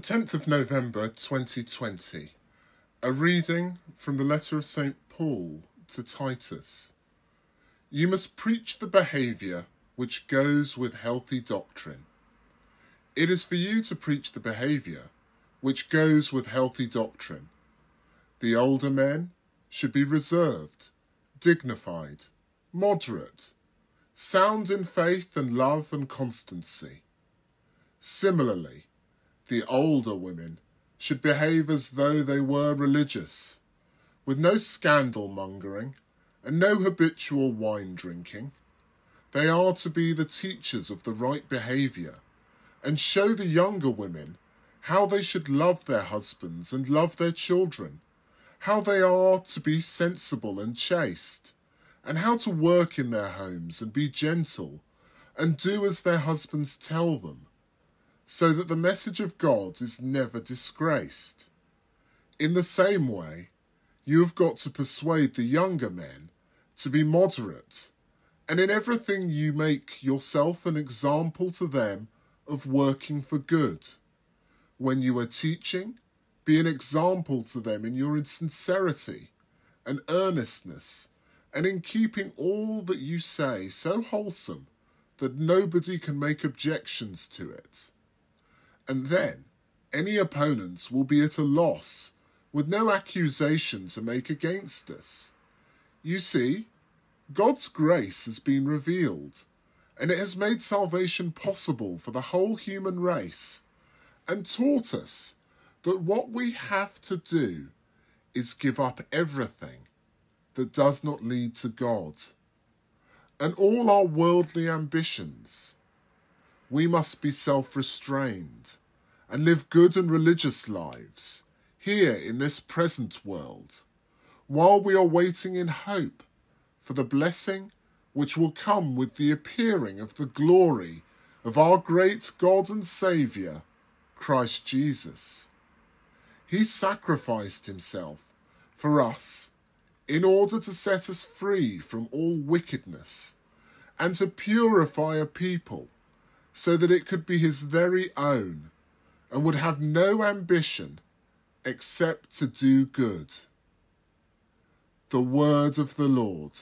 10th of November 2020. A reading from the letter of St. Paul to Titus. You must preach the behaviour which goes with healthy doctrine. It is for you to preach the behaviour which goes with healthy doctrine. The older men should be reserved, dignified, moderate, sound in faith and love and constancy. Similarly, the older women should behave as though they were religious, with no scandal mongering and no habitual wine drinking. They are to be the teachers of the right behaviour and show the younger women how they should love their husbands and love their children, how they are to be sensible and chaste, and how to work in their homes and be gentle and do as their husbands tell them so that the message of God is never disgraced. In the same way, you have got to persuade the younger men to be moderate, and in everything you make yourself an example to them of working for good. When you are teaching, be an example to them in your sincerity and earnestness, and in keeping all that you say so wholesome that nobody can make objections to it and then any opponents will be at a loss, with no accusation to make against us. You see, God's grace has been revealed, and it has made salvation possible for the whole human race, and taught us that what we have to do is give up everything that does not lead to God. And all our worldly ambitions, we must be self restrained and live good and religious lives here in this present world, while we are waiting in hope for the blessing which will come with the appearing of the glory of our great God and Saviour, Christ Jesus. He sacrificed himself for us in order to set us free from all wickedness and to purify a people so that it could be his very own and would have no ambition except to do good. The word of the Lord.